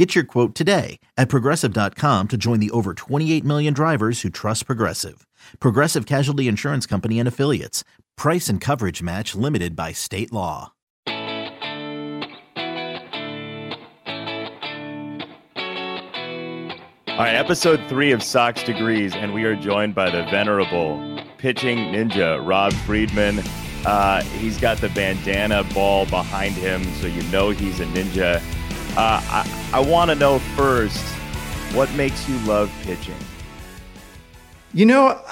Get your quote today at progressive.com to join the over 28 million drivers who trust Progressive. Progressive Casualty Insurance Company and Affiliates. Price and coverage match limited by state law. All right, episode three of Sox Degrees, and we are joined by the venerable pitching ninja, Rob Friedman. Uh, he's got the bandana ball behind him, so you know he's a ninja. Uh, I, I want to know first what makes you love pitching? You know,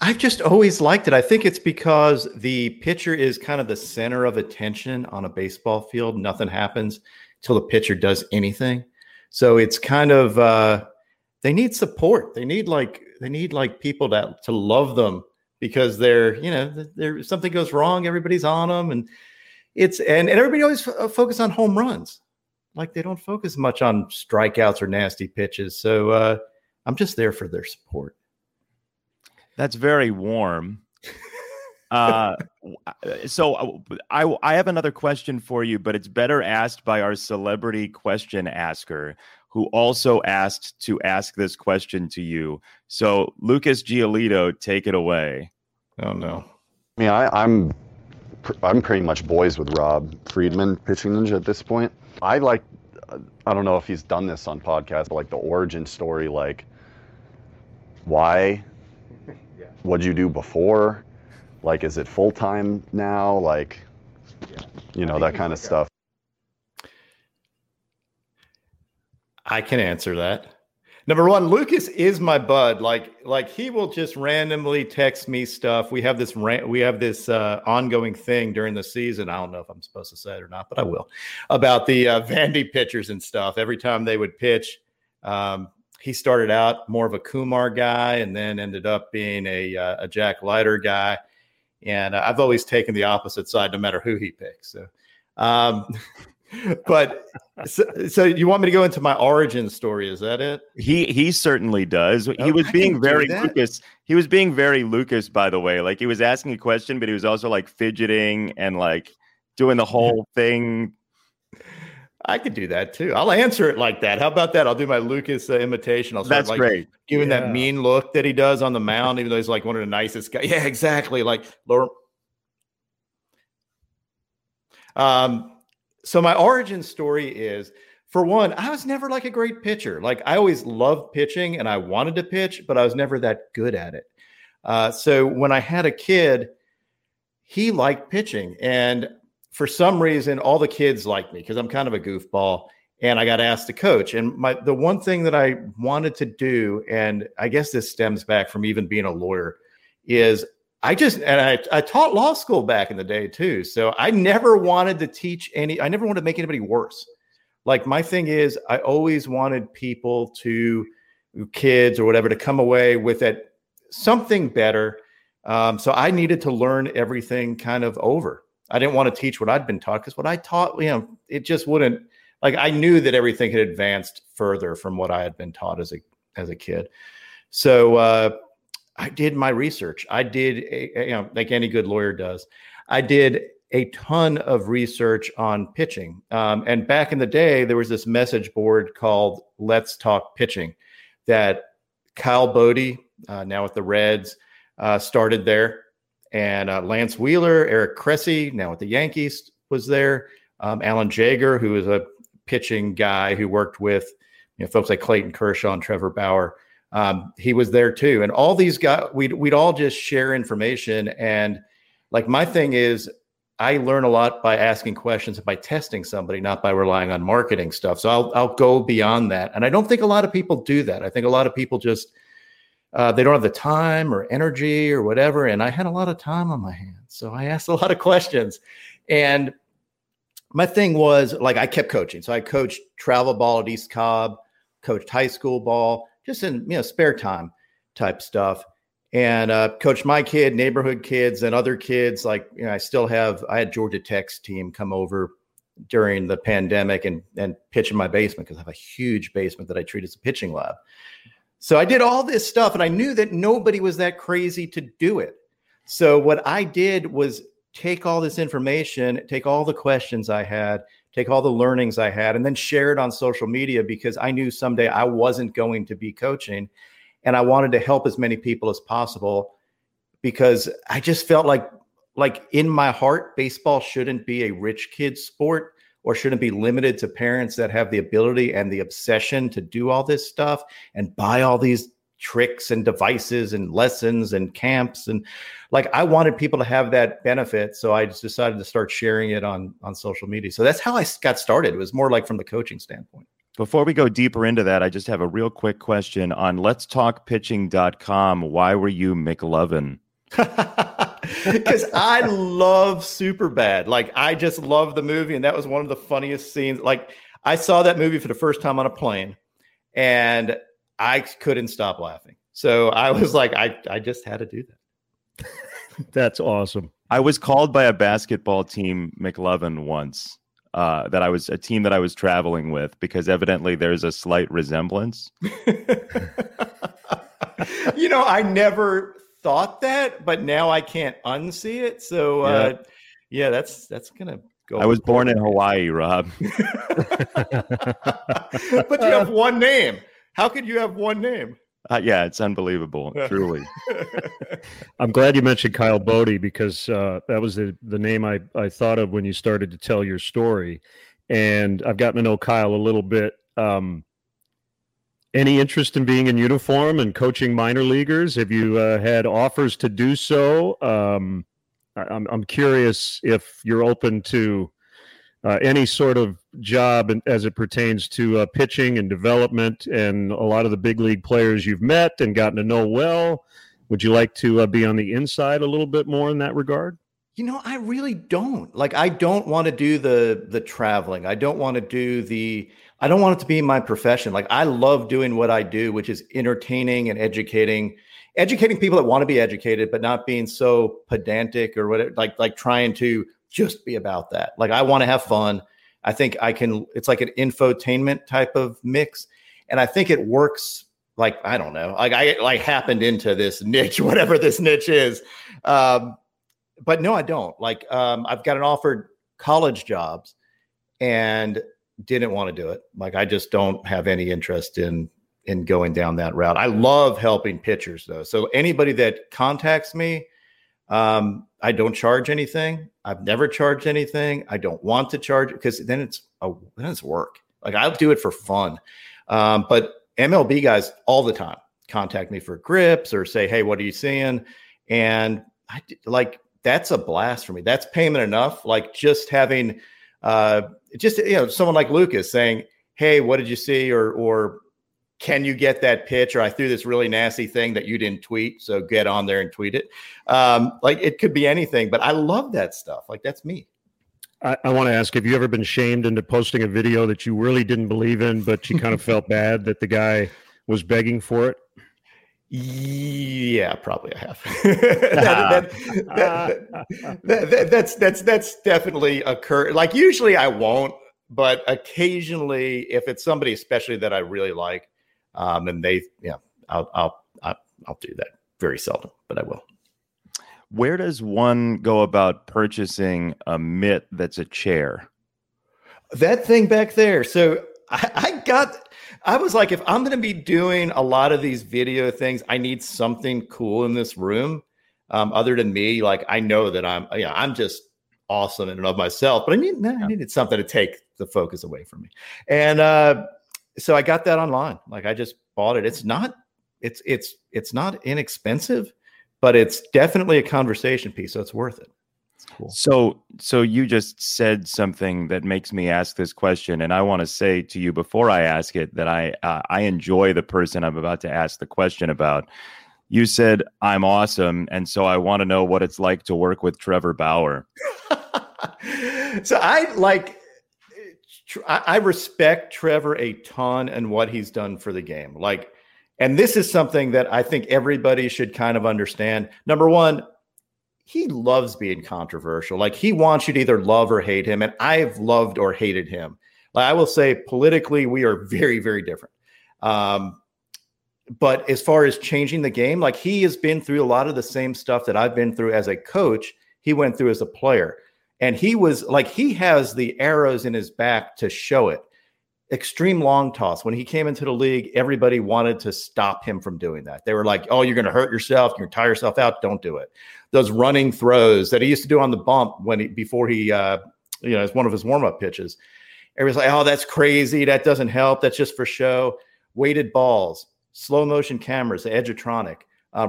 I've just always liked it. I think it's because the pitcher is kind of the center of attention on a baseball field. Nothing happens until the pitcher does anything. So it's kind of uh, they need support. They need like they need like people that to love them because they're you know there something goes wrong, everybody's on them, and it's and, and everybody always f- uh, focus on home runs. Like they don't focus much on strikeouts or nasty pitches. So uh, I'm just there for their support. That's very warm. uh, so uh, I I have another question for you, but it's better asked by our celebrity question asker, who also asked to ask this question to you. So Lucas Giolito, take it away. Oh no. I mean, I, I'm I'm pretty much boys with Rob Friedman, pitching ninja at this point. I like, uh, I don't know if he's done this on podcast, but like the origin story, like why what'd you do before? Like, is it full time now? Like, yeah. you know, that kind of stuff. I can answer that. Number one, Lucas is my bud. Like, like he will just randomly text me stuff. We have this we have this uh, ongoing thing during the season. I don't know if I'm supposed to say it or not, but I will about the uh, Vandy pitchers and stuff. Every time they would pitch, um, he started out more of a Kumar guy and then ended up being a, uh, a Jack Leiter guy. And uh, I've always taken the opposite side, no matter who he picks. So, um, but so, so, you want me to go into my origin story? Is that it? He he certainly does. He oh, was being very Lucas. He was being very Lucas, by the way. Like he was asking a question, but he was also like fidgeting and like doing the whole thing I could do that too. I'll answer it like that. How about that? I'll do my Lucas uh, imitation. I'll start That's like great. Giving yeah. that mean look that he does on the mound, even though he's like one of the nicest guys. Yeah, exactly. Like lower. Um, so my origin story is for one, I was never like a great pitcher. Like I always loved pitching and I wanted to pitch, but I was never that good at it. Uh, so when I had a kid, he liked pitching and for some reason, all the kids like me because I'm kind of a goofball. And I got asked to coach. And my the one thing that I wanted to do, and I guess this stems back from even being a lawyer, is I just and I, I taught law school back in the day too. So I never wanted to teach any, I never wanted to make anybody worse. Like my thing is, I always wanted people to kids or whatever to come away with it something better. Um, so I needed to learn everything kind of over. I didn't want to teach what I'd been taught because what I taught, you know, it just wouldn't like I knew that everything had advanced further from what I had been taught as a as a kid. So uh, I did my research. I did, a, you know, like any good lawyer does. I did a ton of research on pitching. Um, and back in the day, there was this message board called Let's Talk Pitching that Kyle Boddy, uh, now with the Reds, uh, started there and uh, Lantz Wheeler, Eric Cressey, now with the Yankees, was there. Um, Alan Jaeger, who is a pitching guy who worked with you know, folks like Clayton Kershaw and Trevor Bauer. Um, he was there too, and all these guys, we'd we'd all just share information. And like my thing is, I learn a lot by asking questions and by testing somebody, not by relying on marketing stuff. So I'll I'll go beyond that, and I don't think a lot of people do that. I think a lot of people just uh, they don't have the time or energy or whatever. And I had a lot of time on my hands. So I asked a lot of questions. And my thing was like I kept coaching. So I coached travel ball at East Cobb, coached high school ball, just in you know spare time type stuff. and uh, my kid, neighborhood kids, and other kids. Like you know, I still have I had Georgia Tech's team come over during the pandemic and and pitch in my basement because I have a huge basement that I treat as a pitching lab. So I did all this stuff, and I knew that nobody was that crazy to do it. So what I did was take all this information, take all the questions I had, take all the learnings I had, and then share it on social media because I knew someday I wasn't going to be coaching. And I wanted to help as many people as possible because I just felt like, like in my heart, baseball shouldn't be a rich kid sport or shouldn't be limited to parents that have the ability and the obsession to do all this stuff and buy all these tricks and devices and lessons and camps and like I wanted people to have that benefit so I just decided to start sharing it on on social media. So that's how I got started. It was more like from the coaching standpoint. Before we go deeper into that, I just have a real quick question on let's talk pitching.com. Why were you McLovin? Because I love Super Bad. Like I just love the movie, and that was one of the funniest scenes. Like I saw that movie for the first time on a plane, and I couldn't stop laughing. So I was like, I, I just had to do that. That's awesome. I was called by a basketball team McLovin once. Uh, that I was a team that I was traveling with because evidently there's a slight resemblance. you know, I never thought that, but now I can't unsee it. So, uh, yeah, yeah that's that's gonna go. I was born in Hawaii, Rob. but you have one name. How could you have one name? Uh, yeah, it's unbelievable, truly. I'm glad you mentioned Kyle Boddy because uh, that was the, the name I, I thought of when you started to tell your story. And I've gotten to know Kyle a little bit. Um, any interest in being in uniform and coaching minor leaguers? Have you uh, had offers to do so? Um, I, I'm, I'm curious if you're open to uh, any sort of job as it pertains to uh, pitching and development and a lot of the big league players you've met and gotten to know well. Would you like to uh, be on the inside a little bit more in that regard? You know, I really don't. Like I don't want to do the the traveling. I don't want to do the I don't want it to be my profession. Like I love doing what I do, which is entertaining and educating educating people that want to be educated but not being so pedantic or whatever like like trying to just be about that. Like I want to have fun. I think I can. It's like an infotainment type of mix, and I think it works. Like I don't know. Like I like happened into this niche, whatever this niche is. Um, but no, I don't. Like um, I've got an offered college jobs, and didn't want to do it. Like I just don't have any interest in in going down that route. I love helping pitchers though. So anybody that contacts me, um, I don't charge anything. I've never charged anything. I don't want to charge because then it's a then it's work. Like I'll do it for fun. Um, but MLB guys all the time contact me for grips or say, "Hey, what are you seeing?" And I like that's a blast for me. That's payment enough. Like just having, uh, just you know, someone like Lucas saying, "Hey, what did you see?" or or can you get that pitch? Or I threw this really nasty thing that you didn't tweet. So get on there and tweet it. Um, like it could be anything, but I love that stuff. Like that's me. I, I want to ask have you ever been shamed into posting a video that you really didn't believe in, but you kind of felt bad that the guy was begging for it? Yeah, probably I have. that, that, that, that's that's that's definitely occurred. Like usually I won't, but occasionally, if it's somebody especially that I really like, um, and they, yeah, I'll, I'll, I'll, I'll do that very seldom, but I will. Where does one go about purchasing a mitt that's a chair? That thing back there. So I, I got, I was like, if I'm going to be doing a lot of these video things, I need something cool in this room. Um, other than me, like I know that I'm, yeah, I'm just awesome in and of myself, but I need, I needed something to take the focus away from me. And uh, so I got that online. Like I just bought it. It's not it's it's it's not inexpensive, but it's definitely a conversation piece, so it's worth it. Cool. So so you just said something that makes me ask this question and I want to say to you before I ask it that I uh, I enjoy the person I'm about to ask the question about. You said I'm awesome and so I want to know what it's like to work with Trevor Bauer. so I like I respect Trevor a ton and what he's done for the game. Like, And this is something that I think everybody should kind of understand. Number one, he loves being controversial. Like he wants you to either love or hate him. And I've loved or hated him. Like I will say, politically, we are very, very different. Um, but as far as changing the game, like he has been through a lot of the same stuff that I've been through as a coach, he went through as a player. And he was like, he has the arrows in his back to show it. Extreme long toss. When he came into the league, everybody wanted to stop him from doing that. They were like, oh, you're going to hurt yourself. You're going to tire yourself out. Don't do it. Those running throws that he used to do on the bump when he, before he, uh, you know, it's one of his warm up pitches. Everybody's like, oh, that's crazy. That doesn't help. That's just for show. Weighted balls, slow motion cameras, the Edgertronic, uh,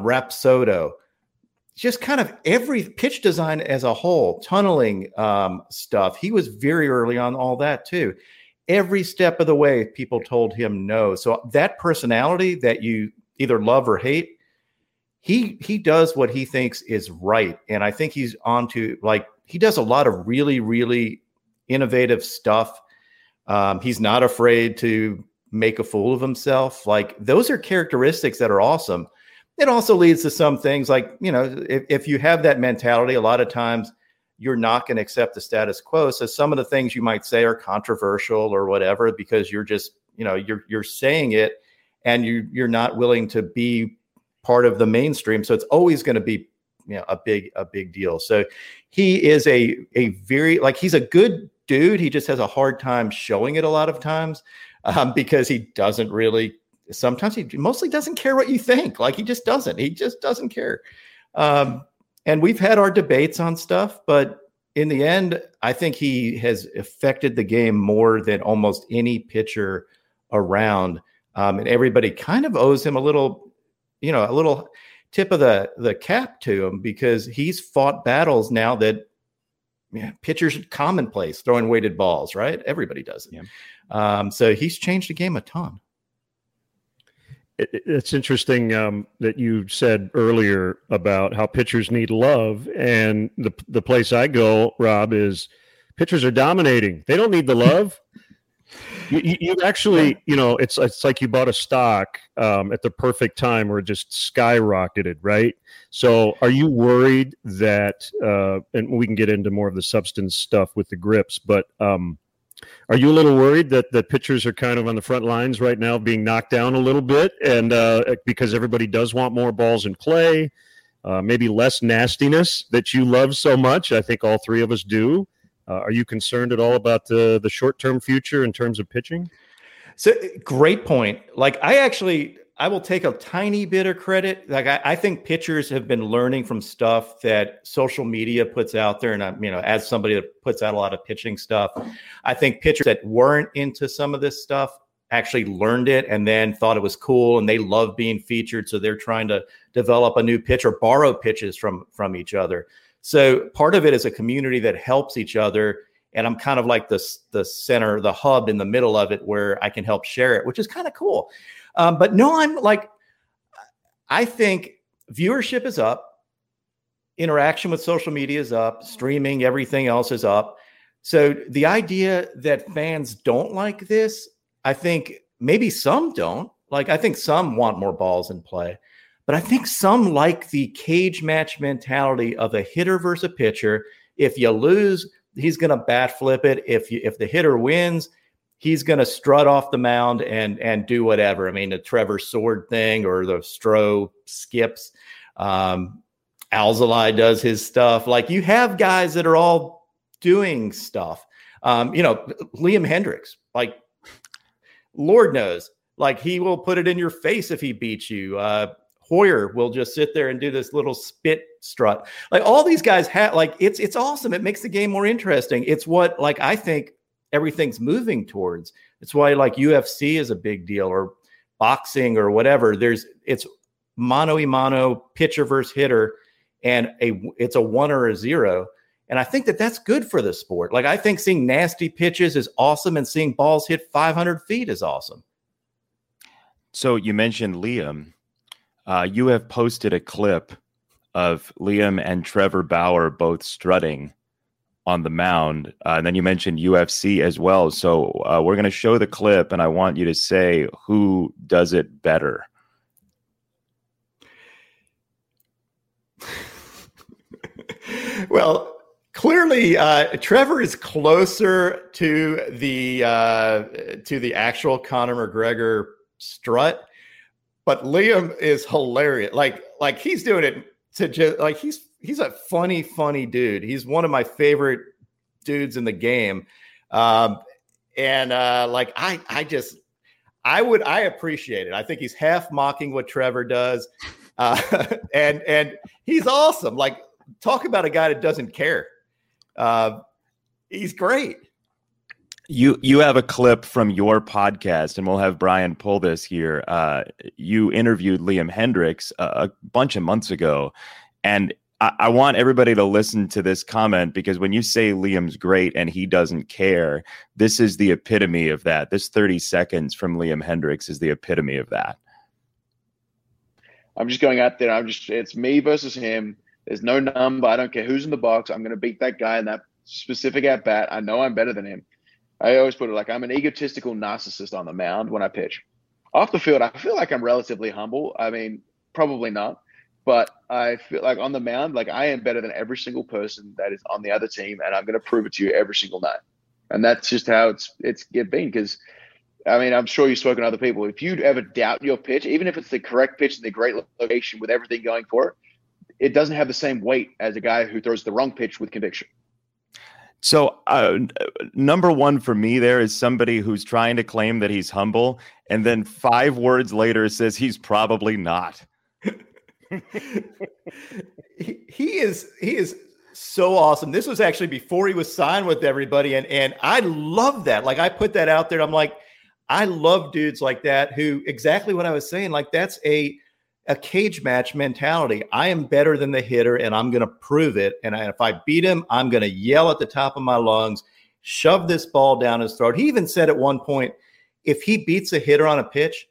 just kind of every pitch design as a whole, tunneling um, stuff. He was very early on all that too. Every step of the way, people told him no. So that personality that you either love or hate, he he does what he thinks is right, and I think he's onto like he does a lot of really really innovative stuff. Um, he's not afraid to make a fool of himself. Like those are characteristics that are awesome it also leads to some things like you know if, if you have that mentality a lot of times you're not going to accept the status quo. So some of the things you might say are controversial or whatever because you're just you know you're you're saying it and you you're not willing to be part of the mainstream. So it's always going to be you know a big a big deal. So he is a a very like he's a good dude. He just has a hard time showing it a lot of times um, because he doesn't really sometimes he mostly doesn't care what you think. Like he just doesn't. He just doesn't care. Um, and we've had our debates on stuff, but in the end, I think he has affected the game more than almost any pitcher around. Um, and everybody kind of owes him a little, you know, a little tip of the the cap to him because he's fought battles now that yeah, pitchers commonplace throwing weighted balls, right? Everybody does it. Yeah. Um, so he's changed the game a ton it's interesting um, that you said earlier about how pitchers need love, and the the place I go, Rob, is pitchers are dominating. They don't need the love. you, you, actually, you know, it's it's like you bought a stock um, at the perfect time where it just skyrocketed, right? So, are you worried that? Uh, and we can get into more of the substance stuff with the grips, but um, are you a little worried that that pitchers are kind of on the front lines right now, being knocked down a little bit, and uh, because everybody does want more balls in play, uh, maybe less nastiness that you love so much? I think all three of us do. Uh, are you concerned at all about the the short term future in terms of pitching? So great point. Like I actually I will take a tiny bit of credit. Like I, I, think pitchers have been learning from stuff that social media puts out there, and I'm you know as somebody that puts out a lot of pitching stuff, I think pitchers that weren't into some of this stuff actually learned it and then thought it was cool, and they love being featured, so they're trying to develop a new pitch or borrow pitches from from each other. So part of it is a community that helps each other and I'm kind of like the the center, the hub in the middle of it, where I can help share it, which is kind of cool. Um, but no, I'm like, I think viewership is up, interaction with social media is up, streaming, everything else is up. So the idea that fans don't like this, I think maybe some don't. Like, I think some want more balls in play, but I think some like the cage match mentality of a hitter versus a pitcher. If you lose, he's going to bat flip it. If you if the hitter wins, he's going to strut off the mound and and do whatever. I mean, the Trevor Sword thing or the Stroh skips. Um, Alzolay does his stuff. Like you have guys that are all doing stuff. Um, you know, Liam Hendriks, like Lord knows, like he will put it in your face if he beats you. Uh, Hoyer will just sit there and do this little spit strut. Like all these guys have, like it's it's awesome. It makes the game more interesting. It's what like I think everything's moving towards. It's why like UFC is a big deal or boxing or whatever. There's it's mono e mono pitcher versus hitter, and a it's a one or a zero. And I think that that's good for the sport. Like I think seeing nasty pitches is awesome, and seeing balls hit 500 feet is awesome. So you mentioned Liam. Uh, you have posted a clip of Liam and Trevor Bauer both strutting on the mound. Uh, and then you mentioned UFC as well. So uh, we're going to show the clip, and I want you to say who does it better. well, clearly, uh, Trevor is closer to the uh, to the actual Conor McGregor strut, but Liam is hilarious. Like like he's doing it to just like he's he's a funny funny dude. He's one of my favorite dudes in the game. Um, and uh, like I I just I would I appreciate it. I think he's half mocking what Trevor does. Uh, and and he's awesome. Like talk about a guy that doesn't care. Uh, he's great. You you have a clip from your podcast, and we'll have Brian pull this here. Uh, you interviewed Liam Hendriks a, a bunch of months ago, and I, I, want everybody to listen to this comment because when you say Liam's great and he doesn't care, this is the epitome of that. This thirty seconds from Liam Hendriks is the epitome of that. I'm just going out there. I'm just it's me versus him. There's no number. I don't care who's in the box. I'm going to beat that guy in that specific at bat. I know I'm better than him. I always put it like I'm an egotistical narcissist on the mound when I pitch. Off the field, I feel like I'm relatively humble. I mean, probably not, but I feel like on the mound, like I am better than every single person that is on the other team, and I'm going to prove it to you every single night. And that's just how it's it's been. Because, I mean, I'm sure you've spoken to other people. If you ever doubt your pitch, even if it's the correct pitch in the great location with everything going for it, it doesn't have the same weight as a guy who throws the wrong pitch with conviction. So, uh, number one for me, there is somebody who's trying to claim that he's humble, and then five words later says he's probably not. he, is he is so awesome. This was actually before he was signed with everybody, and and I love that. Like I put that out there. I'm like, I love dudes like that who exactly what I was saying. Like that's a a cage match mentality. I am better than the hitter and I'm going to prove it. And if I beat him, I'm going to yell at the top of my lungs, shove this ball down his throat. He even said at one point, if he beats a hitter on a pitch,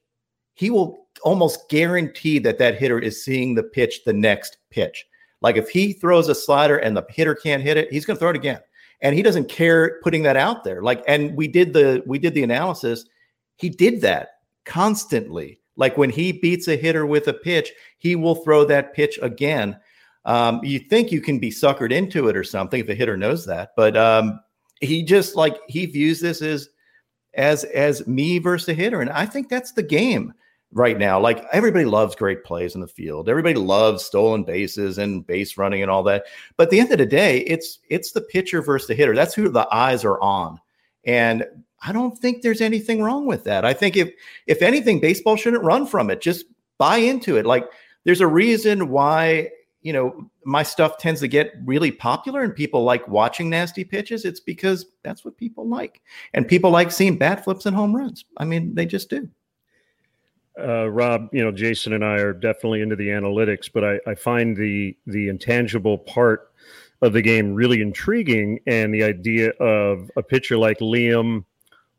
he will almost guarantee that that hitter is seeing the pitch the next pitch. Like if he throws a slider and the hitter can't hit it, he's going to throw it again. And he doesn't care putting that out there. Like, and we did the we did the analysis. He did that constantly like when he beats a hitter with a pitch, he will throw that pitch again. Um, you think you can be suckered into it or something if a hitter knows that, but um, he just like he views this as as as me versus a hitter, and I think that's the game right now. Like everybody loves great plays in the field. Everybody loves stolen bases and base running and all that. But at the end of the day, it's it's the pitcher versus the hitter. That's who the eyes are on. And I don't think there's anything wrong with that. I think if if anything, baseball shouldn't run from it. Just buy into it. Like there's a reason why you know my stuff tends to get really popular and people like watching nasty pitches. It's because that's what people like, and people like seeing bat flips and home runs. I mean, they just do. Uh, Rob, you know, Jason and I are definitely into the analytics, but I, I find the the intangible part of the game really intriguing, and the idea of a pitcher like Liam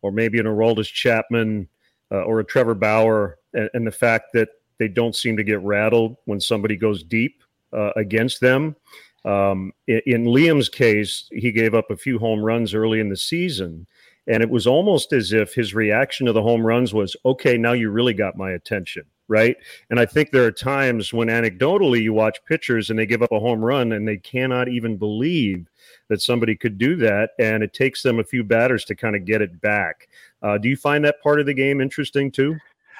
or maybe an Aroldis Chapman uh, or a Trevor Bauer, and, and, the fact that they don't seem to get rattled when somebody goes deep uh, against them. Um, in, in, Liam's case, he gave up a few home runs early in the season, and it was almost as if his reaction to the home runs was, "Okay, now you really got my attention." Right. And I think there are times when anecdotally you watch pitchers and they give up a home run and they cannot even believe that somebody could do that, and it takes them a few batters to kind of get it back. Uh, do you find that part of the game interesting too?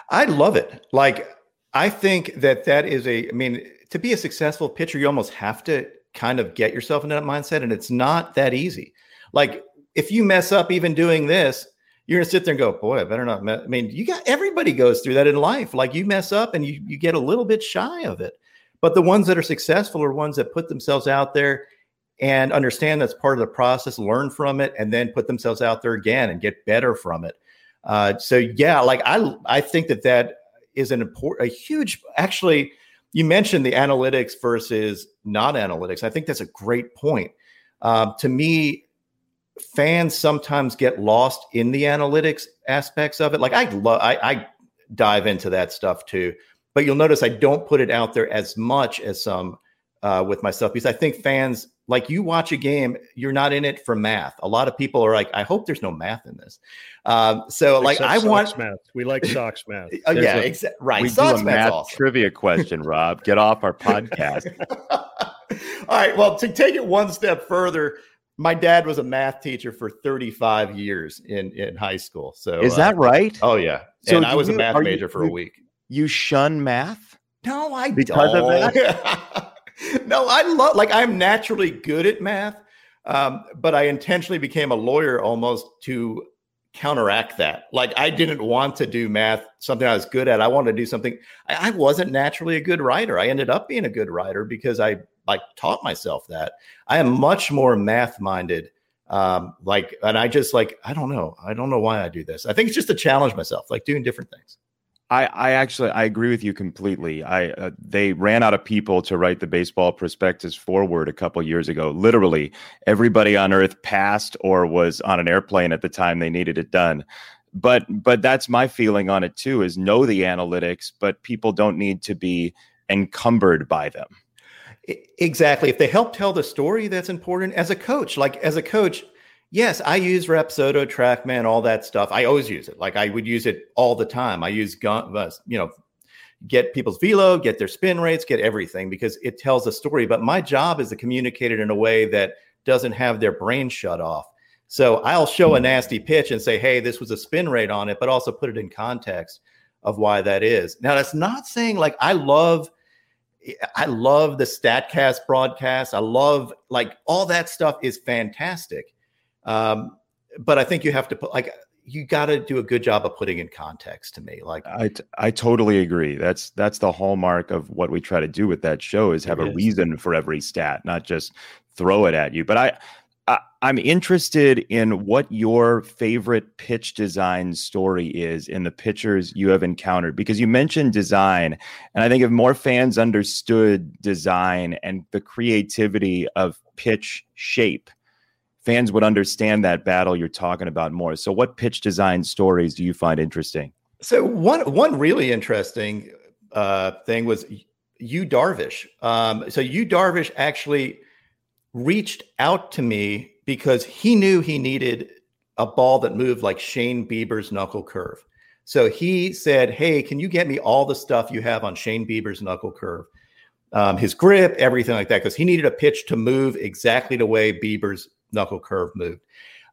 I love it. Like I think that that is a. I mean, to be a successful pitcher, you almost have to kind of get yourself into that mindset, and it's not that easy. Like if you mess up even doing this, you're gonna sit there and go, "Boy, I better not." I mean, you got everybody goes through that in life. Like you mess up and you you get a little bit shy of it. But the ones that are successful are ones that put themselves out there and understand that's part of the process, learn from it, and then put themselves out there again and get better from it. Uh, so yeah, like I I think that that is an important, a huge. Actually, you mentioned the analytics versus not analytics. I think that's a great point. Um, to me, fans sometimes get lost in the analytics aspects of it. Like I love, I, I dive into that stuff too, but you'll notice I don't put it out there as much as some uh, with myself because I think fans like you watch a game, you're not in it for math. A lot of people are like, I hope there's no math in this. Um, so Except like I want math. We like Sox math. oh, yeah, exa- right. We Sox do a math awesome. trivia question, Rob. Get off our podcast. All right. Well, to take it one step further, my dad was a math teacher for 35 years in, in high school. So Is uh, that right? Oh yeah. So and I was you- a math are you- major for a week. You shun math? No, I Because of that. no, I love like I'm naturally good at math, um, but I intentionally became a lawyer almost to counteract that. Like I didn't want to do math, something I was good at. I wanted to do something. I, I wasn't naturally a good writer. I ended up being a good writer because I like taught myself that. I am much more math minded. Um, like, and I just like I don't know. I don't know why I do this. I think it's just to challenge myself, like doing different things. I, I actually I agree with you completely. I uh, they ran out of people to write the baseball prospectus foreword a couple years ago. Literally, everybody on earth passed or was on an airplane at the time they needed it done. But but that's my feeling on it too. Is know the analytics, but people don't need to be encumbered by them. Exactly. If they help tell the story, that's important. As a coach, like as a coach, yes, I use Rapsodo, TrackMan, all that stuff. I always use it. Like I would use it all the time. I use gun, uh, you know, get people's velo, get their spin rates, get everything because it tells a story. But my job is to communicate it in a way that doesn't have their brain shut off. So I'll show a nasty pitch and say, "Hey, this was a spin rate on it," but also put it in context of why that is. Now, that's not saying like I love I love the Statcast broadcast. I love like all that stuff is fantastic. Um, but I think you have to put like you got to do a good job of putting in context to me. Like I t- I totally agree. That's that's the hallmark of what we try to do with that show is have a is. reason for every stat, not just throw it at you. But I, I I'm interested in what your favorite pitch design story is in the pitchers you have encountered because you mentioned design, and I think if more fans understood design and the creativity of pitch shape. Fans would understand that battle you're talking about more. So, what pitch design stories do you find interesting? So one one really interesting uh, thing was Yu Darvish. Um, so Yu Darvish actually reached out to me because he knew he needed a ball that moved like Shane Bieber's knuckle curve. So he said, "Hey, can you get me all the stuff you have on Shane Bieber's knuckle curve, um, his grip, everything like that?" Because he needed a pitch to move exactly the way Bieber's knuckle curve moved.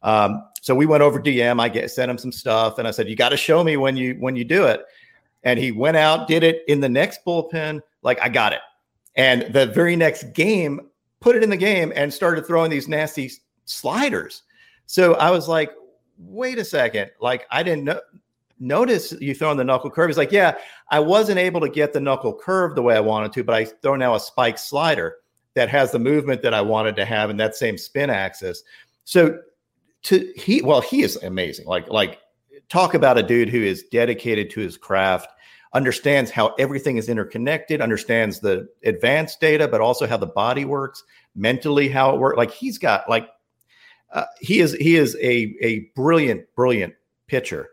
Um, so we went over DM. I get sent him some stuff, and I said, "You got to show me when you when you do it." And he went out, did it in the next bullpen. Like I got it, and the very next game, put it in the game and started throwing these nasty sliders. So I was like, "Wait a second! Like I didn't know." Notice you throwing the knuckle curve. He's like, yeah, I wasn't able to get the knuckle curve the way I wanted to, but I throw now a spike slider that has the movement that I wanted to have in that same spin axis. So to he well he is amazing like like talk about a dude who is dedicated to his craft understands how everything is interconnected understands the advanced data but also how the body works mentally how it works like he's got like uh, he is he is a a brilliant brilliant pitcher.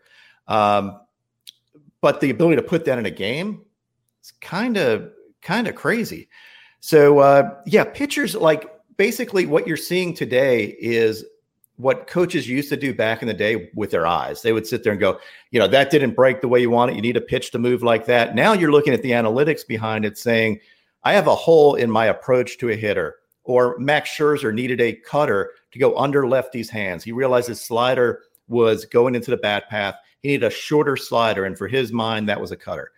Um but the ability to put that in a game is kind of kind of crazy. So uh yeah pitchers like basically what you're seeing today is what coaches used to do back in the day with their eyes. They would sit there and go, you know, that didn't break the way you want it. You need a pitch to move like that. Now you're looking at the analytics behind it saying, I have a hole in my approach to a hitter. Or Max Scherzer needed a cutter to go under lefty's hands. He realized his slider was going into the bat path. He needed a shorter slider. And for his mind, that was a cutter.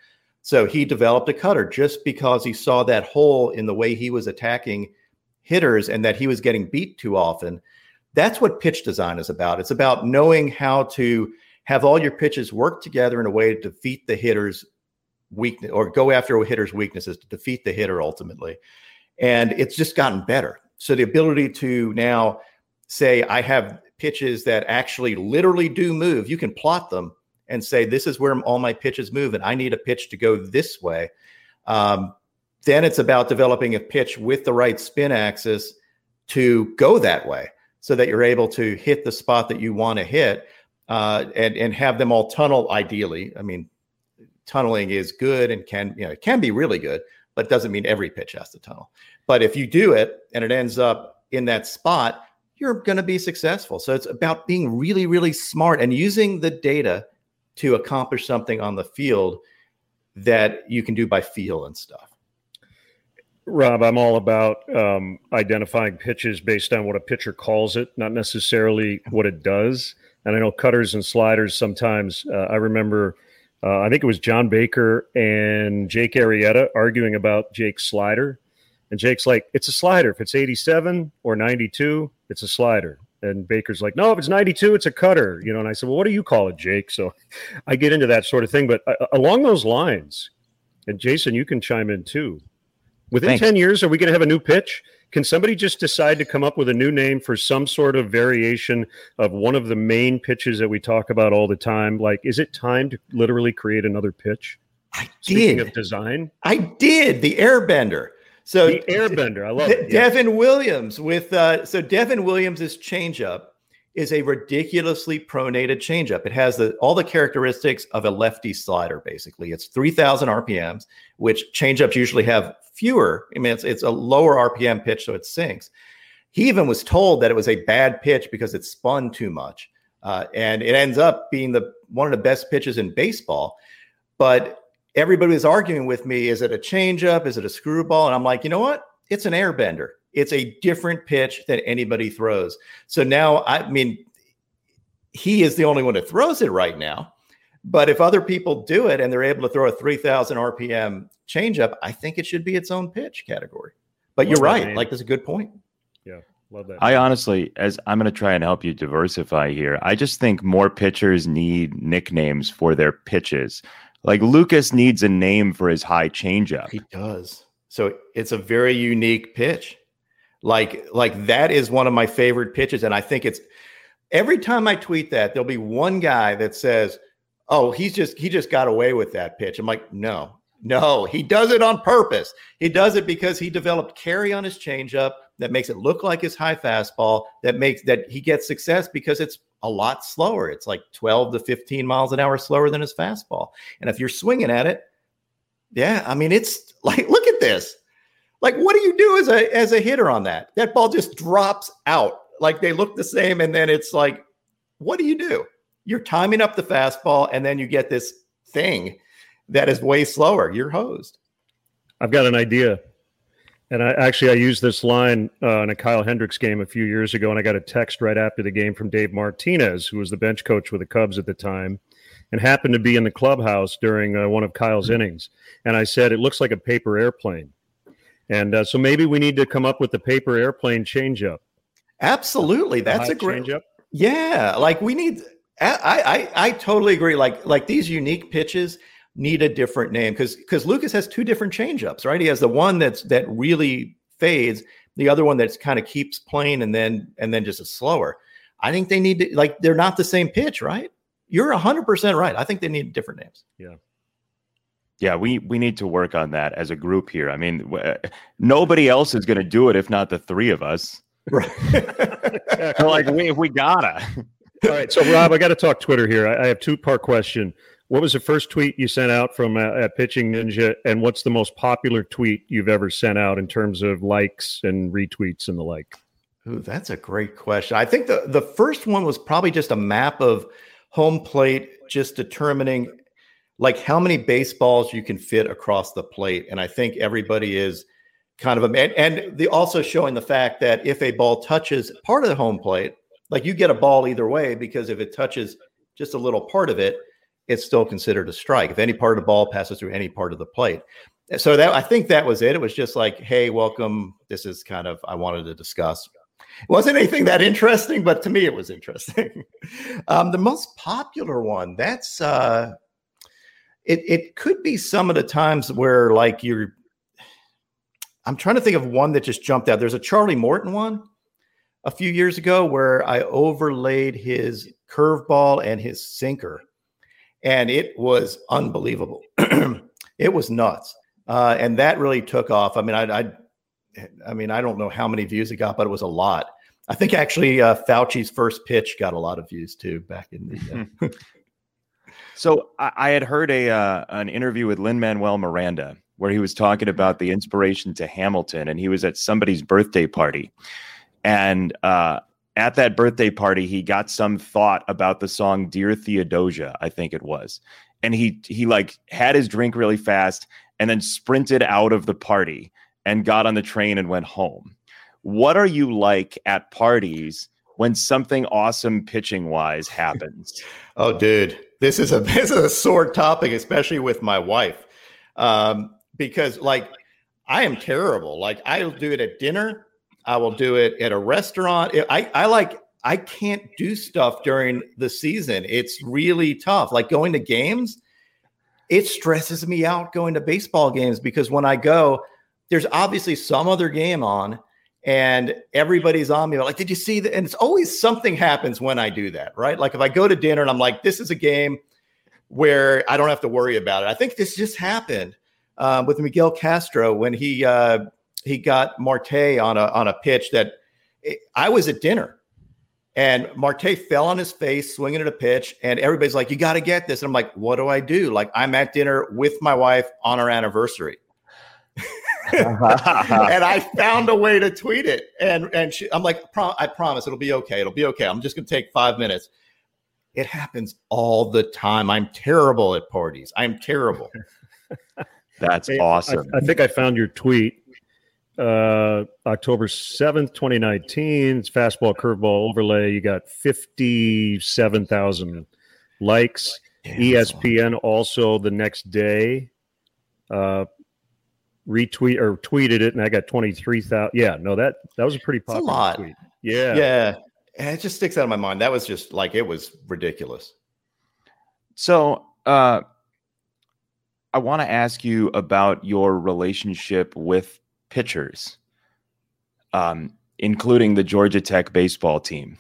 So he developed a cutter just because he saw that hole in the way he was attacking hitters and that he was getting beat too often that's what pitch design is about. It's about knowing how to have all your pitches work together in a way to defeat the hitter's weakness or go after a hitter's weaknesses to defeat the hitter ultimately. And it's just gotten better. So the ability to now say, I have pitches that actually literally do move, you can plot them and say, this is where all my pitches move, and I need a pitch to go this way. Um, then it's about developing a pitch with the right spin axis to go that way so that you're able to hit the spot that you want to hit uh, and and have them all tunnel ideally. I mean, tunneling is good and can you know it can be really good, but it doesn't mean every pitch has to tunnel. But if you do it and it ends up in that spot, you're going to be successful. So it's about being really really smart and using the data to accomplish something on the field that you can do by feel and stuff. Rob, I'm all about um, identifying pitches based on what a pitcher calls it, not necessarily what it does. And I know cutters and sliders sometimes. Uh, I remember, uh, I think it was John Baker and Jake Arrieta arguing about Jake's slider. And Jake's like, it's a slider. If it's 87 or 92, it's a slider. And Baker's like, no, if it's 92, it's a cutter. You know, and I said, well, what do you call it, Jake? So I get into that sort of thing. But uh, along those lines, and Jason, you can chime in too. Within Thanks. 10 years, are we going to have a new pitch? Can somebody just decide to come up with a new name for some sort of variation of one of the main pitches that we talk about all the time? Like, is it time to literally create another pitch? I Speaking did. of design. I did the airbender. So the airbender, I love it. Devin Williams with uh, so Devin Williams's changeup is a ridiculously pronated changeup. It has the, all the characteristics of a lefty slider. Basically, it's three thousand RPMs, which changeups usually have fewer. I mean, it's it's a lower RPM pitch, so it sinks. He even was told that it was a bad pitch because it spun too much, uh, and it ends up being the one of the best pitches in baseball. But everybody was arguing with me: is it a changeup? Is it a screwball? And I'm like, you know what? It's an airbender. It's a different pitch than anybody throws. So now, I mean, he is the only one that throws it right now. But if other people do it and they're able to throw a 3,000 RPM changeup, I think it should be its own pitch category. But you're right. Like, that's a good point. Yeah. Love that. I honestly, as I'm going to try and help you diversify here, I just think more pitchers need nicknames for their pitches. Like Lucas needs a name for his high changeup. He does. So it's a very unique pitch. Like, like that is one of my favorite pitches. And I think it's every time I tweet that, there'll be one guy that says, oh, he's just he just got away with that pitch. I'm like, no, no, he does it on purpose. He does it because he developed carry on his changeup that makes it look like his high fastball. That makes that he gets success because it's a lot slower. It's like 12 to 15 miles an hour slower than his fastball. And if you're swinging at it, yeah, I mean, it's like, look at this. Like, what do you do as a as a hitter on that? That ball just drops out. Like they look the same, and then it's like, what do you do? you're timing up the fastball, and then you get this thing that is way slower. You're hosed. I've got an idea. And I actually I used this line uh, in a Kyle Hendricks game a few years ago, and I got a text right after the game from Dave Martinez, who was the bench coach with the Cubs at the time, and happened to be in the clubhouse during uh, one of Kyle's innings. And I said, "It looks like a paper airplane," and uh, so maybe we need to come up with the paper airplane changeup. Absolutely, that's a great changeup. Yeah, like we need I, I I totally agree. Like like these unique pitches need a different name because because Lucas has two different changeups, right? He has the one that's that really fades, the other one that's kind of keeps playing and then and then just a slower. I think they need to like they're not the same pitch, right? You're hundred percent right. I think they need different names. Yeah. Yeah, we we need to work on that as a group here. I mean, w- nobody else is going to do it if not the three of us. Right. like we we gotta. All right, so Rob, I got to talk Twitter here. I, I have two part question. What was the first tweet you sent out from uh, at Pitching Ninja, and what's the most popular tweet you've ever sent out in terms of likes and retweets and the like? Ooh, that's a great question. I think the the first one was probably just a map of home plate, just determining like how many baseballs you can fit across the plate, and I think everybody is kind of a and, and the also showing the fact that if a ball touches part of the home plate like you get a ball either way because if it touches just a little part of it, it's still considered a strike. If any part of the ball passes through any part of the plate. So that I think that was it. It was just like, hey, welcome. This is kind of I wanted to discuss. It wasn't anything that interesting, but to me it was interesting. um, the most popular one, that's uh it it could be some of the times where like you're I'm trying to think of one that just jumped out. There's a Charlie Morton one a few years ago where I overlaid his curveball and his sinker, and it was unbelievable. it was nuts, uh, and that really took off. I mean, I, I, I, mean, I don't know how many views it got, but it was a lot. I think actually uh, Fauci's first pitch got a lot of views too back in the. Uh, so I, I, had heard a uh, an interview with Lin Manuel Miranda where he was talking about the inspiration to Hamilton, and he was at somebody's birthday party and uh, at that birthday party, he got some thought about the song "Dear Theodosia," I think it was, and he he like had his drink really fast and then sprinted out of the party and got on the train and went home. What are you like at parties when something awesome pitching wise happens? oh, dude, this is a this is a sore topic, especially with my wife, um, because like I am terrible. Like I'll do it at dinner, I will do it at a restaurant. I I like I can't do stuff during the season. It's really tough. Like going to games, it stresses me out going to baseball games because when I go, there's obviously some other game on and everybody's on me like did you see that and it's always something happens when i do that right? Like if i go to dinner and i'm like this is a game where i don't have to worry about it. I think this just happened um, with miguel castro when he uh, he got marte on a on a pitch that it, i was at dinner and marte fell on his face swinging at a pitch and everybody's like you got to get this and i'm like what do i do? Like i'm at dinner with my wife on our anniversary and I found a way to tweet it. And and she, I'm like, I promise it'll be okay. It'll be okay. I'm just gonna take five minutes. It happens all the time. I'm terrible at parties. I'm terrible. That's awesome. I, I, think I found your tweet. Uh, October 7th, 2019. It's fastball curveball overlay. You got 57,000 likes. Damn, ESPN also the next day uh, retweet or tweeted it, and I got twenty three thousand. Yeah, no, that that was a pretty popular a lot. tweet. Yeah, yeah, it just sticks out of my mind. That was just like it was ridiculous. So, uh, I want to ask you about your relationship with pitchers, um, including the Georgia Tech baseball team.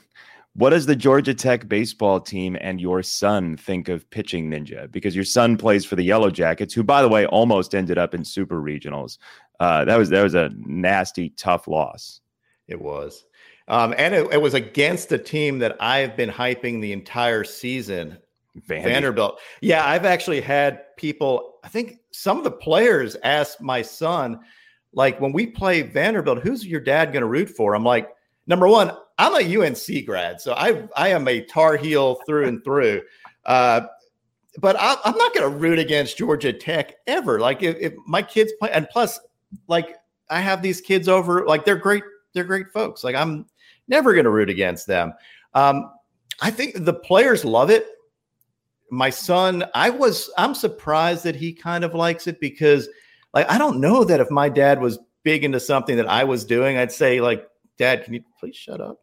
What does the Georgia Tech baseball team and your son think of pitching ninja? Because your son plays for the Yellow Jackets, who, by the way, almost ended up in super regionals. Uh, that was that was a nasty, tough loss. It was, um, and it, it, was against a team that I've been hyping the entire season. Vandy. Vanderbilt. Yeah, I've actually had people. I think some of the players ask my son, like, when we play Vanderbilt, who's your dad going to root for? I'm like, number one, I'm a UNC grad, so I I am a Tar Heel through and through. Uh, but I, am not going to root against Georgia Tech ever. Like if, if, my kids play, and plus, like I have these kids over, like they're great, they're great folks. Like I'm never going to root against them. Um, I think the players love it. My son, I was, I'm surprised that he kind of likes it because, like, I don't know that if my dad was big into something that I was doing, I'd say like, Dad, can you please shut up?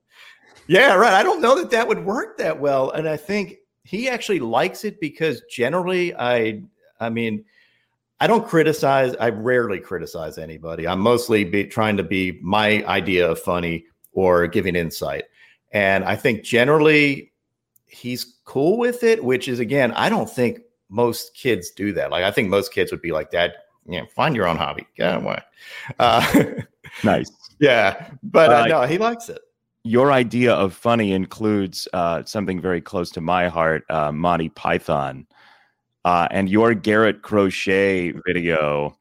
Yeah, right. I don't know that that would work that well, and I think he actually likes it because generally, I, I mean, I don't criticize. I rarely criticize anybody. I'm mostly be, trying to be my idea of funny or giving insight, and I think generally he's cool with it. Which is again, I don't think most kids do that. Like I think most kids would be like, "Dad, yeah, find your own hobby. Get away." Uh, nice. Yeah, but uh, no, he likes it your idea of funny includes uh, something very close to my heart, uh, Monty Python. Uh, and your Garrett Crochet video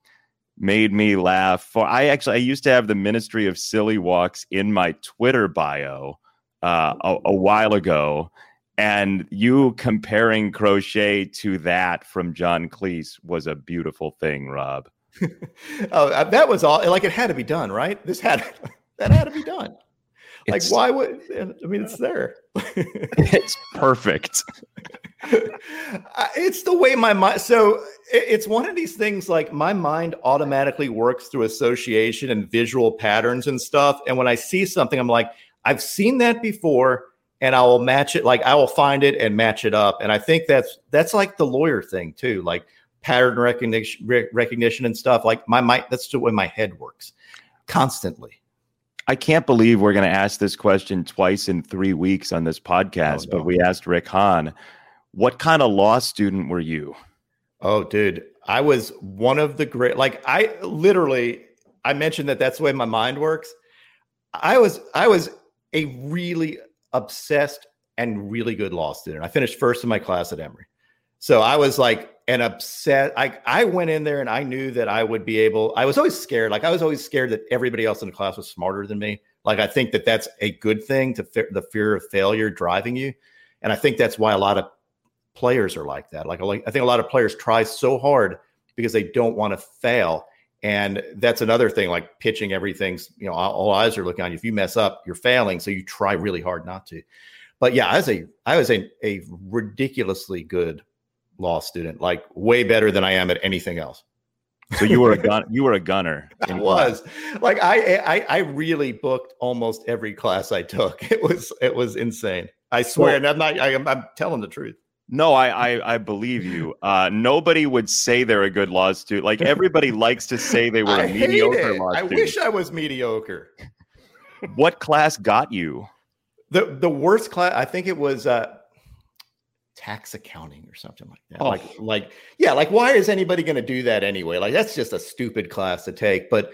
made me laugh. For I actually I used to have the Ministry of Silly Walks in my Twitter bio uh, a, a while ago, and you comparing Crochet to that from John Cleese was a beautiful thing, Rob. oh, uh, that was all. Like it had to be done, right? This had that had to be done like it's, why would i mean it's there. It's perfect. It's the way my mind so it's one of these things like my mind automatically works through association and visual patterns and stuff and when i see something i'm like i've seen that before and i will match it like i will find it and match it up and i think that's that's like the lawyer thing too like pattern recognition recognition and stuff like my mind that's the way my head works constantly I can't believe we're going to ask this question twice in three weeks on this oh, podcast, oh, no. but we asked Rick Hahn, what kind of law student were you? Oh, dude, I was one of the great, like, I literally, I mentioned that that's the way my mind works. I was, I was a really obsessed and really good law student. I finished first in my class at Emory. So I was like an upset. I I went in there and I knew that I would be able. I was always scared. Like I was always scared that everybody else in the class was smarter than me. Like I think that that's a good thing to fe- the fear of failure driving you, and I think that's why a lot of players are like that. Like I think a lot of players try so hard because they don't want to fail, And that's another thing, like pitching, everything's, you know, all, all eyes are looking on you. If you mess up, you're failing. So you try really hard not to. But yeah, I was a I was a, a ridiculously good law student, like way better than I am at anything else. So you were a gun. You were a gunner. I was like I, I I really booked almost every class I took. It was it was insane. I swear, well, and I'm not. I, am I'm telling the truth. No, I, I, I believe you. Uh, nobody would say they're a good law student. Like everybody likes to say they were a mediocre law student. I wish I was mediocre. what class got you? The the worst class. I think it was uh, tax accounting or something like that. Oh. Like like yeah, like why is anybody going to do that anyway? Like that's just a stupid class to take. But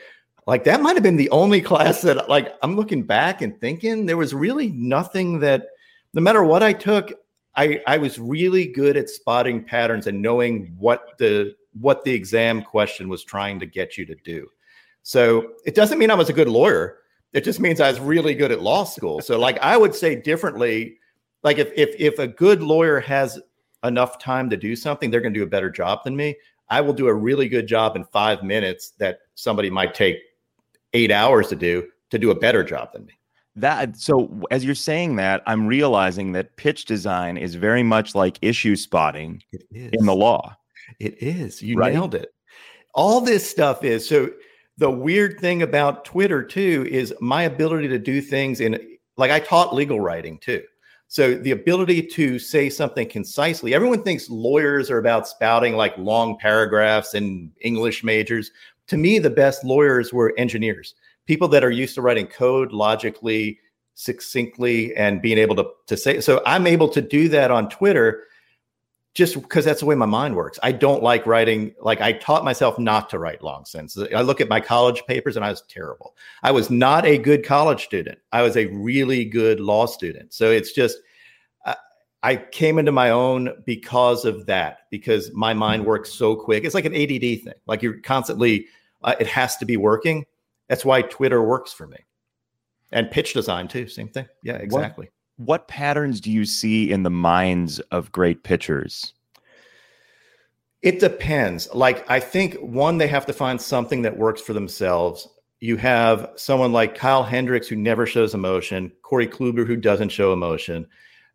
like that might have been the only class that like I'm looking back and thinking there was really nothing that no matter what I took I, I was really good at spotting patterns and knowing what the what the exam question was trying to get you to do. So it doesn't mean I was a good lawyer. It just means I was really good at law school. So like I would say differently, like if if if a good lawyer has enough time to do something, they're going to do a better job than me. I will do a really good job in five minutes that somebody might take eight hours to do to do a better job than me. That so as you're saying that i'm realizing that pitch design is very much like issue spotting in the law. It is. You right? nailed it. All this stuff is so the weird thing about twitter too is my ability to do things in like i taught legal writing too so the ability to say something concisely everyone thinks lawyers are about spouting like long paragraphs and english majors to me the best lawyers were engineers people that are used to writing code logically, succinctly, and being able to, to say. So I'm able to do that on Twitter just because that's the way my mind works. I don't like writing, like I taught myself not to write long sentences. I look at my college papers and I was terrible. I was not a good college student. I was a really good law student. So it's just, I came into my own because of that, because my mind works so quick. It's like an ADD thing. Like you're constantly, uh, it has to be working. That's why Twitter works for me. And pitch design too, same thing. Yeah, exactly. What, what patterns do you see in the minds of great pitchers? It depends. Like I think one, they have to find something that works for themselves. You have someone like Kyle Hendricks who never shows emotion, Corey Kluber who doesn't show emotion.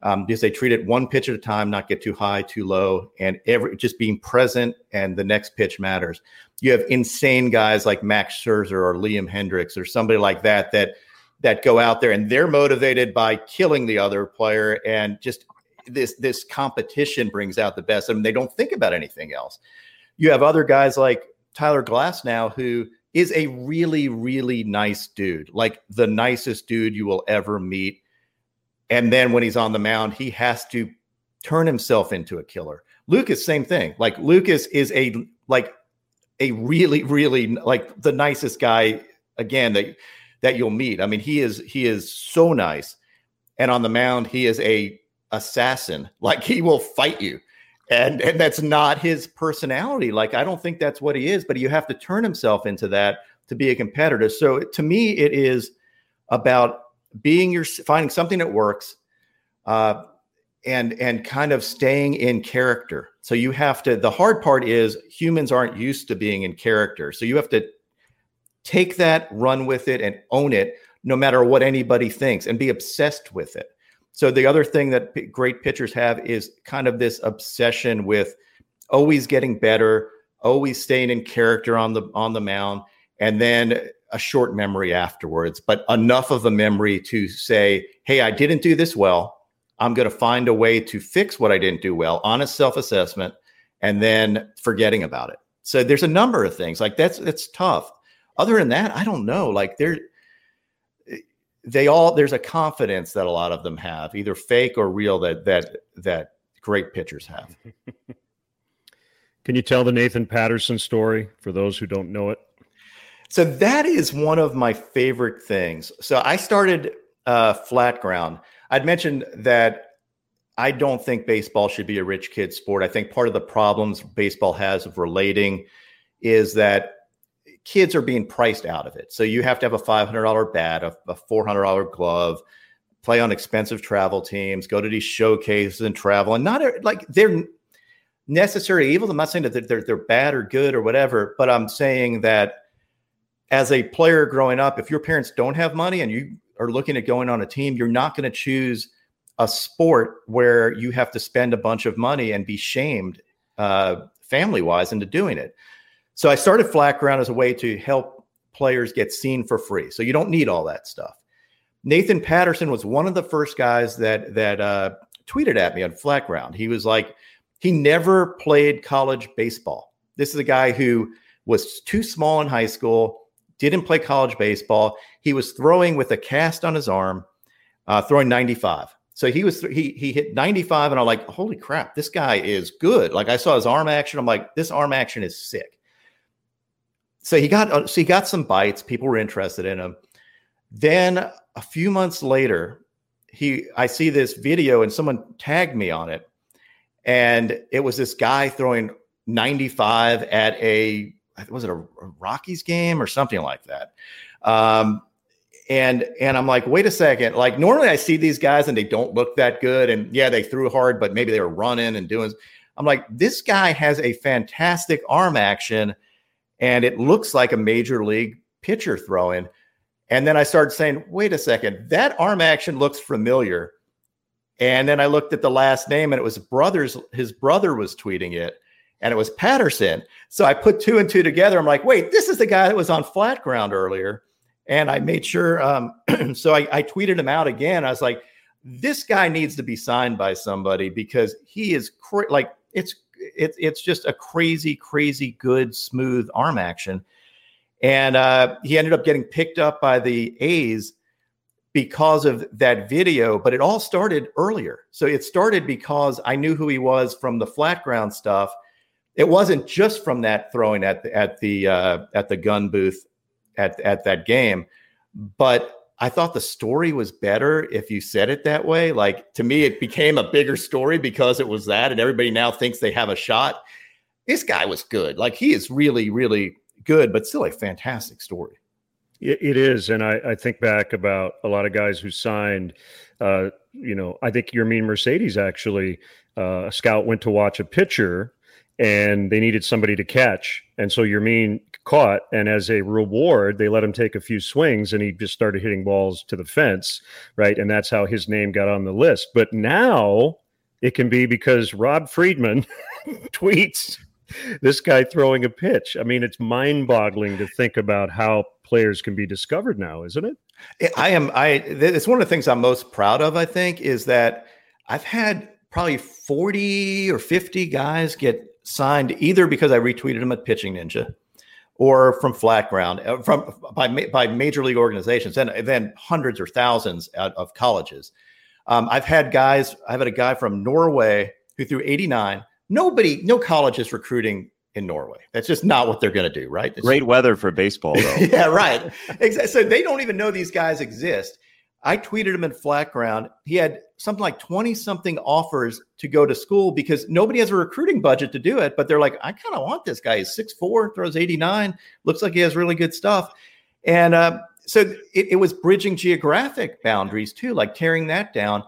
Um, because they treat it one pitch at a time, not get too high, too low, and every just being present and the next pitch matters you have insane guys like Max Scherzer or Liam Hendriks or somebody like that that that go out there and they're motivated by killing the other player and just this this competition brings out the best. I mean, they don't think about anything else. You have other guys like Tyler Glasnow who is a really really nice dude, like the nicest dude you will ever meet. And then when he's on the mound, he has to turn himself into a killer. Lucas, same thing. Like Lucas is a like a really, really like the nicest guy again that that you'll meet. I mean, he is he is so nice, and on the mound, he is a assassin. Like he will fight you, and and that's not his personality. Like I don't think that's what he is. But you have to turn himself into that to be a competitor. So to me, it is about being your finding something that works. Uh, and and kind of staying in character. So you have to the hard part is humans aren't used to being in character. So you have to take that, run with it and own it no matter what anybody thinks and be obsessed with it. So the other thing that p- great pitchers have is kind of this obsession with always getting better, always staying in character on the on the mound and then a short memory afterwards, but enough of a memory to say, "Hey, I didn't do this well I'm going to find a way to fix what I didn't do well, honest self assessment, and then forgetting about it. So there's a number of things like that's it's tough. Other than that, I don't know. Like there, they all there's a confidence that a lot of them have, either fake or real, that that that great pitchers have. Can you tell the Nathan Patterson story for those who don't know it? So that is one of my favorite things. So I started uh, flat ground. I'd mentioned that I don't think baseball should be a rich kid sport. I think part of the problems baseball has of relating is that kids are being priced out of it. So you have to have a $500 bat, a, a $400 glove, play on expensive travel teams, go to these showcases and travel. And not like they're necessary evils. I'm not saying that they're, they're bad or good or whatever, but I'm saying that as a player growing up, if your parents don't have money and you are looking at going on a team, you're not going to choose a sport where you have to spend a bunch of money and be shamed uh, family wise into doing it. So I started Flat Ground as a way to help players get seen for free. So you don't need all that stuff. Nathan Patterson was one of the first guys that that uh, tweeted at me on Flat Ground. He was like, he never played college baseball. This is a guy who was too small in high school, didn't play college baseball. He was throwing with a cast on his arm, uh, throwing 95. So he was he he hit 95, and I'm like, holy crap, this guy is good. Like I saw his arm action. I'm like, this arm action is sick. So he got uh, so he got some bites. People were interested in him. Then a few months later, he I see this video and someone tagged me on it, and it was this guy throwing 95 at a was it a, a Rockies game or something like that. Um, and and I'm like, wait a second. Like normally I see these guys and they don't look that good, and yeah, they threw hard, but maybe they were running and doing. I'm like, this guy has a fantastic arm action, and it looks like a major league pitcher throwing. And then I started saying, wait a second, that arm action looks familiar. And then I looked at the last name, and it was brothers. His brother was tweeting it, and it was Patterson. So I put two and two together. I'm like, wait, this is the guy that was on flat ground earlier. And I made sure. Um, so I, I tweeted him out again. I was like, this guy needs to be signed by somebody because he is cra- like it's it's it's just a crazy, crazy good, smooth arm action. And uh, he ended up getting picked up by the A's because of that video. But it all started earlier. So it started because I knew who he was from the flat ground stuff. It wasn't just from that throwing at the, at the uh, at the gun booth at at that game. But I thought the story was better if you said it that way. Like to me, it became a bigger story because it was that, and everybody now thinks they have a shot. This guy was good. Like he is really, really good, but still a fantastic story. It is, and I, I think back about a lot of guys who signed. Uh, you know, I think Yermin Mercedes actually. Uh, a scout went to watch a pitcher and they needed somebody to catch. And so Yermin caught, and as a reward, they let him take a few swings, and he just started hitting balls to the fence, right? And that's how his name got on the list. But now it can be because Rob Friedman tweets this guy throwing a pitch. I mean, it's mind-boggling to think about how players can be discovered now, isn't it? I am. I. It's one of the things I'm most proud of. I think is that I've had probably 40 or 50 guys get signed either because I retweeted them at Pitching Ninja or from flat ground uh, from by by major league organizations and then hundreds or thousands of colleges. Um, I've had guys. I've had a guy from Norway who threw 89. Nobody, no college is recruiting in Norway. That's just not what they're going to do, right? Great weather for baseball, though. yeah, right. Exactly. So they don't even know these guys exist. I tweeted him in flat ground. He had something like 20 something offers to go to school because nobody has a recruiting budget to do it. But they're like, I kind of want this guy. He's 6'4, throws 89, looks like he has really good stuff. And uh, so it, it was bridging geographic boundaries too, like tearing that down.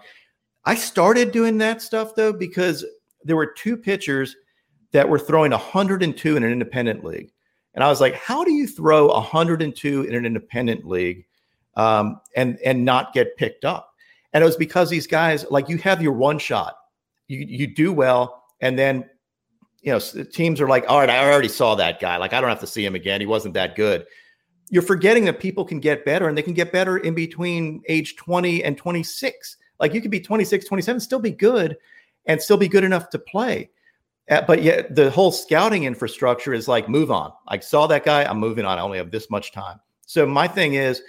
I started doing that stuff though because there were two pitchers that were throwing 102 in an independent league. And I was like, how do you throw 102 in an independent league? um, and and not get picked up. And it was because these guys, like you have your one shot, you you do well, and then you know teams are like, all right, I already saw that guy. Like I don't have to see him again. He wasn't that good. You're forgetting that people can get better, and they can get better in between age 20 and 26. Like you could be 26, 27, still be good, and still be good enough to play. Uh, but yet the whole scouting infrastructure is like move on. I saw that guy. I'm moving on. I only have this much time. So my thing is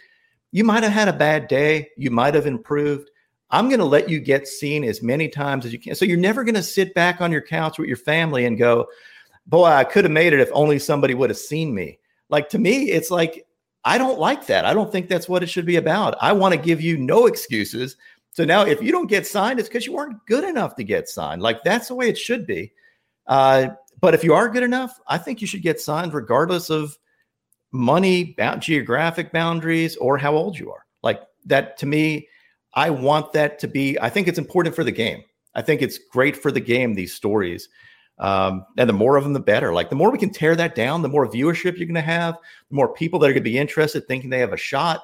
you might have had a bad day. You might have improved. I'm going to let you get seen as many times as you can. So you're never going to sit back on your couch with your family and go, boy, I could have made it if only somebody would have seen me. Like to me, it's like, I don't like that. I don't think that's what it should be about. I want to give you no excuses. So now if you don't get signed, it's because you weren't good enough to get signed. Like that's the way it should be. Uh, but if you are good enough, I think you should get signed regardless of money, geographic boundaries, or how old you are. Like that to me, I want that to be, I think it's important for the game. I think it's great for the game, these stories. Um, and the more of them, the better. Like the more we can tear that down, the more viewership you're going to have, the more people that are going to be interested, thinking they have a shot.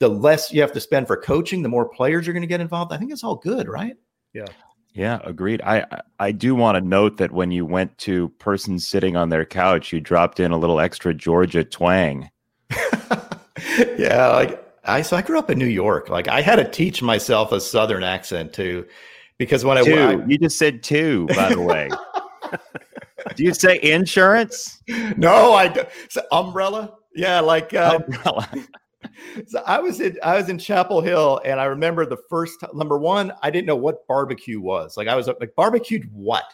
The less you have to spend for coaching, the more players you're going to get involved. I think it's all good, right? Yeah. Yeah, agreed. I I do want to note that when you went to person sitting on their couch, you dropped in a little extra Georgia twang. yeah, like I so I grew up in New York. Like I had to teach myself a Southern accent too, because when two. I, I you just said two, by the way. Do you say insurance? No, I do. So umbrella. Yeah, like uh, Umbrella. so I was in I was in Chapel Hill, and I remember the first number one. I didn't know what barbecue was. Like I was like barbecued what?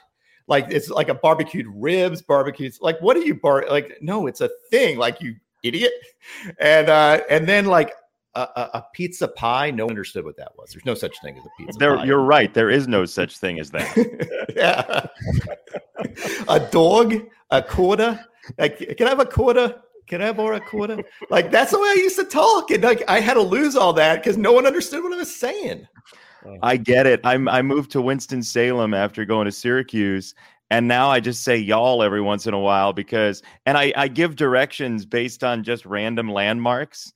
Like it's like a barbecued ribs, barbecued. Like what do you bar? Like no, it's a thing. Like you idiot. And uh and then like a, a, pizza pie. No one understood what that was. There's no such thing as a pizza There, pie. you're right. There is no such thing as that. yeah. a dog, a quarter. Like, can I have a quarter? Can I borrow a quarter? Like that's the way I used to talk, and like I had to lose all that because no one understood what I was saying. I get it. I'm I moved to Winston Salem after going to Syracuse, and now I just say y'all every once in a while because, and I I give directions based on just random landmarks.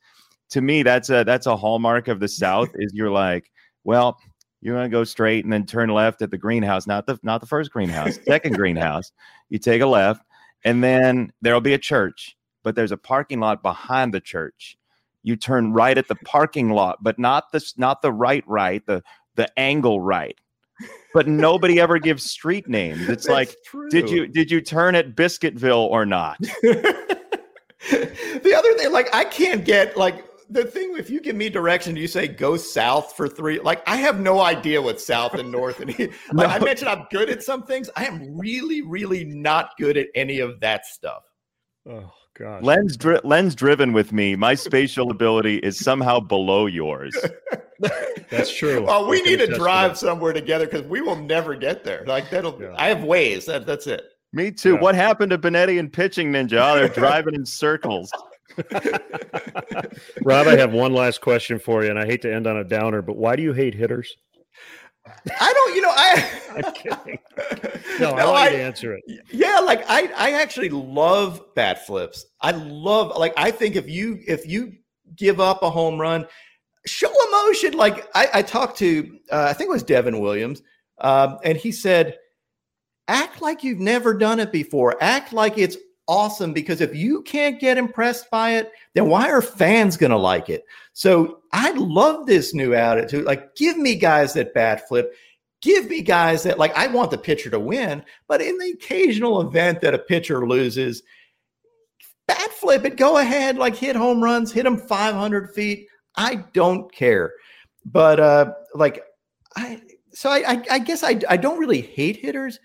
To me, that's a that's a hallmark of the South. is you're like, well, you're gonna go straight and then turn left at the greenhouse, not the not the first greenhouse, second greenhouse. You take a left, and then there'll be a church, but there's a parking lot behind the church. You turn right at the parking lot, but not the not the right right, the the angle right. But nobody ever gives street names. It's like, did you did you turn at Biscuitville or not? the other thing, like I can't get like the thing if you give me direction, you say go south for three. Like I have no idea what south and north and like I mentioned I'm good at some things. I am really, really not good at any of that stuff. Oh gosh. Lens dri- lens driven with me. My spatial ability is somehow below yours. That's true. Well, we need to drive that. somewhere together because we will never get there. Like that'll. Yeah. I have ways. That that's it. Me too. Yeah. What happened to Benetti and pitching ninja? Oh, they're driving in circles. Rob, I have one last question for you, and I hate to end on a downer, but why do you hate hitters? I don't. You know. I. I'm kidding. No, I want you to answer it. Yeah, like I I actually love bat flips. I love like I think if you if you give up a home run, show emotion. Like I, I talked to uh, I think it was Devin Williams, um, and he said, act like you've never done it before. Act like it's awesome because if you can't get impressed by it, then why are fans gonna like it? So I love this new attitude. Like, give me guys that bat flip give me guys that like I want the pitcher to win, but in the occasional event that a pitcher loses, bat flip it, go ahead, like hit home runs, hit them 500 feet. I don't care. But uh like I so I I, I guess I I don't really hate hitters.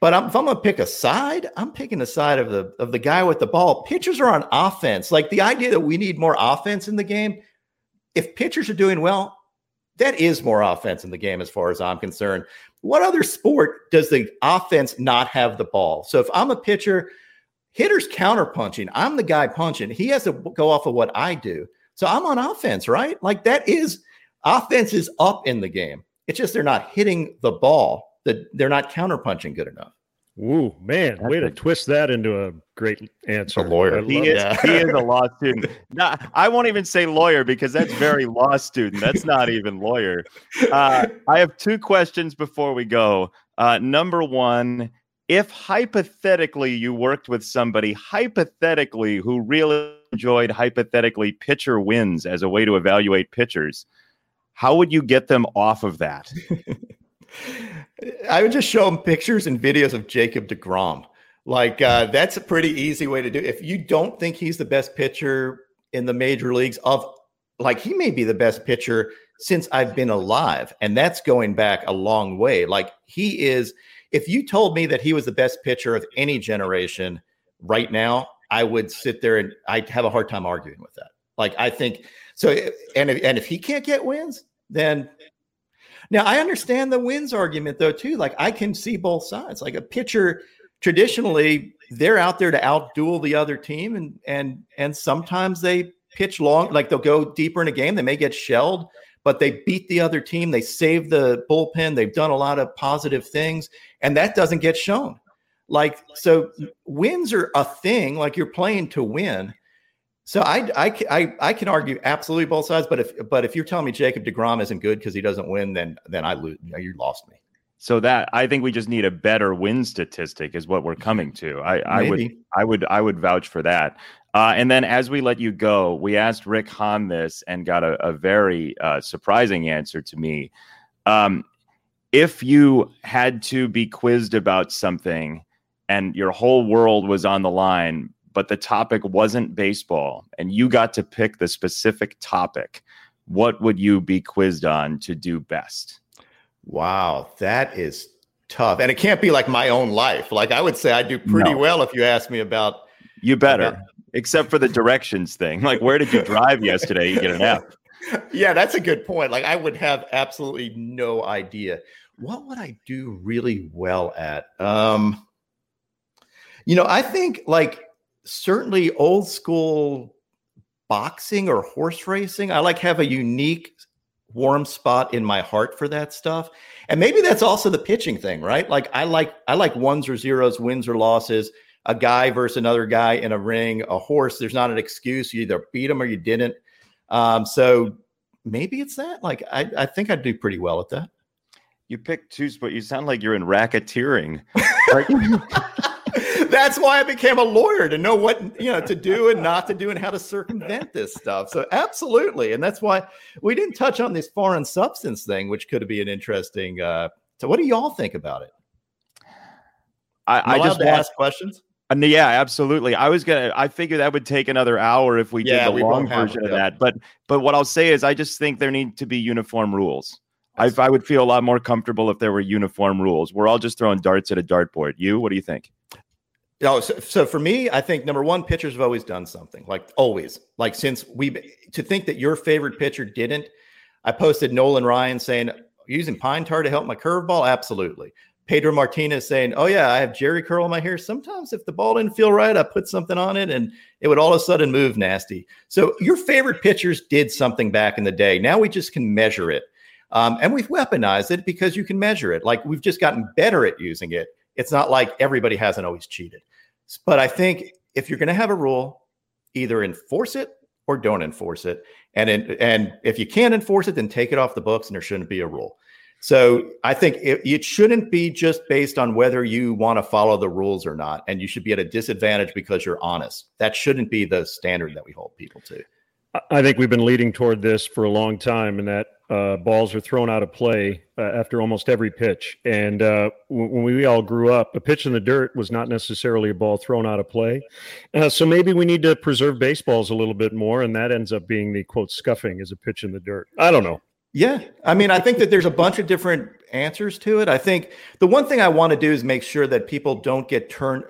But I'm, if I'm gonna pick a side, I'm picking the side of the of the guy with the ball. Pitchers are on offense. Like the idea that we need more offense in the game. If pitchers are doing well, that is more offense in the game as far as I'm concerned. What other sport does the offense not have the ball? So if I'm a pitcher, hitters counter punching. I'm the guy punching. He has to go off of what I do. So I'm on offense, right? Like that is offense is up in the game. It's just they're not hitting the ball. That they're not counter punching good enough. Ooh, man, That's way to twist that into a great answer. lawyer. I He is, it. Yeah. he is a law student. Nah, I won't even say lawyer because that's very law student. That's not even lawyer. Uh, I have two questions before we go. Uh, number one, if hypothetically you worked with somebody, hypothetically, who really enjoyed hypothetically pitcher wins as a way to evaluate pitchers, how would you get them off of that? I would just show them pictures and videos of Jacob DeGrom. Like uh, that's a pretty easy way to do. It. If you don't think he's the best pitcher in the major leagues, of like he may be the best pitcher since I've been alive, and that's going back a long way. Like he is. If you told me that he was the best pitcher of any generation right now, I would sit there and I'd have a hard time arguing with that. Like I think so. And if, and if he can't get wins, then now I understand the wins argument though too. Like I can see both sides. Like a pitcher, traditionally they're out there to outduel the other team, and and and sometimes they pitch long. Like they'll go deeper in a game. They may get shelled, but they beat the other team. They save the bullpen. They've done a lot of positive things, and that doesn't get shown. Like, so wins are a thing. Like you're playing to win. So I, I, I, I can argue absolutely both sides. But if, but if you're telling me Jacob Degrom isn't good because he doesn't win, then, then I lose. You lost me. So that I think we just need a better win statistic is what we're coming to. I, I would, I would, I would vouch for that. Uh, and then as we let you go, we asked Rick Hahn this and got a, a very uh, surprising answer to me. Um, if you had to be quizzed about something and your whole world was on the line, but the topic wasn't baseball and you got to pick the specific topic, what would you be quizzed on to do best? Wow, that is tough. And it can't be like my own life. Like I would say I do pretty no. well if you ask me about You better. About, except for the directions thing. Like where did you drive yesterday? You get an F. Yeah, that's a good point. Like I would have absolutely no idea. What would I do really well at? Um you know, I think like certainly old school boxing or horse racing. I like have a unique warm spot in my heart for that stuff. And maybe that's also the pitching thing, right? Like I like I like ones or zeros, wins or losses. A guy versus another guy in a ring, a horse. There's not an excuse. You either beat him or you didn't. Um, so maybe it's that. Like I, I think I'd do pretty well at that. You pick two, but you sound like you're in racketeering. that's why I became a lawyer to know what you know to do and not to do and how to circumvent this stuff. So absolutely, and that's why we didn't touch on this foreign substance thing, which could be an interesting. Uh, so, what do y'all think about it? I, I just want, ask questions. Uh, yeah, absolutely. I was gonna. I figured that would take another hour if we yeah, did the we long version of that. But but what I'll say is, I just think there need to be uniform rules. I, I would feel a lot more comfortable if there were uniform rules. We're all just throwing darts at a dartboard. You, what do you think? Oh, so, so, for me, I think number one, pitchers have always done something, like always. Like since we to think that your favorite pitcher didn't. I posted Nolan Ryan saying using pine tar to help my curveball. Absolutely. Pedro Martinez saying, "Oh yeah, I have Jheri curl in my hair. Sometimes if the ball didn't feel right, I put something on it, and it would all of a sudden move nasty." So your favorite pitchers did something back in the day. Now we just can measure it, um, and we've weaponized it because you can measure it. Like we've just gotten better at using it. It's not like everybody hasn't always cheated. But I think if you're going to have a rule, either enforce it or don't enforce it. And in, and if you can't enforce it, then take it off the books, and there shouldn't be a rule. So I think it, it shouldn't be just based on whether you want to follow the rules or not, and you should be at a disadvantage because you're honest. That shouldn't be the standard that we hold people to. I think we've been leading toward this for a long time, and that uh, balls are thrown out of play uh, after almost every pitch. And uh, when we all grew up, a pitch in the dirt was not necessarily a ball thrown out of play. Uh, so maybe we need to preserve baseballs a little bit more, and that ends up being the quote scuffing as a pitch in the dirt. I don't know. Yeah. I mean, I think that there's a bunch of different answers to it. I think the one thing I want to do is make sure that people don't get turned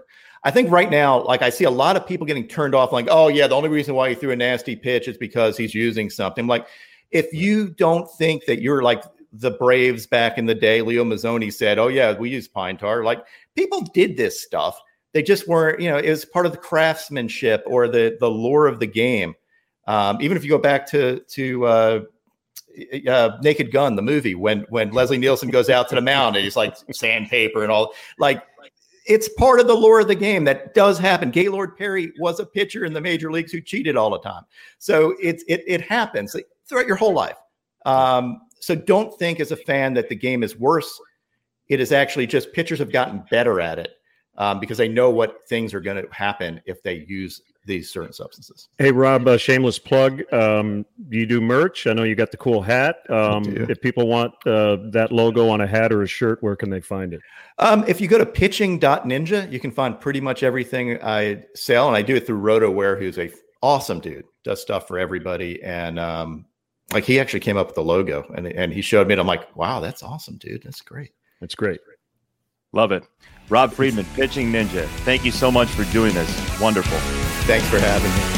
I think right now, like I see a lot of people getting turned off, like, oh yeah, the only reason why he threw a nasty pitch is because he's using something. Like, if you don't think that you're like the Braves back in the day, Leo Mazzone said, "Oh yeah, we use pine tar." Like people did this stuff. They just weren't, you know, it was part of the craftsmanship or the the lore of the game. Um, even if you go back to to uh, uh, Naked Gun, the movie, when when Leslie Nielsen goes out to the mound and he's like sandpaper and all, like it's part of the lore of the game that does happen. Gaylord Perry was a pitcher in the major leagues who cheated all the time. So it's it it happens throughout your whole life. Um, so don't think as a fan that the game is worse. It is actually just pitchers have gotten better at it um, because they know what things are going to happen if they use these certain substances. Hey, Rob, uh, shameless plug. Um, you do merch. I know you got the cool hat. Um, if people want uh, that logo on a hat or a shirt, where can they find it? Um, if you go to pitching.ninja, you can find pretty much everything I sell. And I do it through RotoWear, who's a awesome dude, does stuff for everybody. And um, like he actually came up with the logo and, and he showed me and I'm like, wow, that's awesome, dude. That's great. That's great. Love it. Rob Friedman, Pitching Ninja. Thank you so much for doing this. Wonderful. Thanks for having me.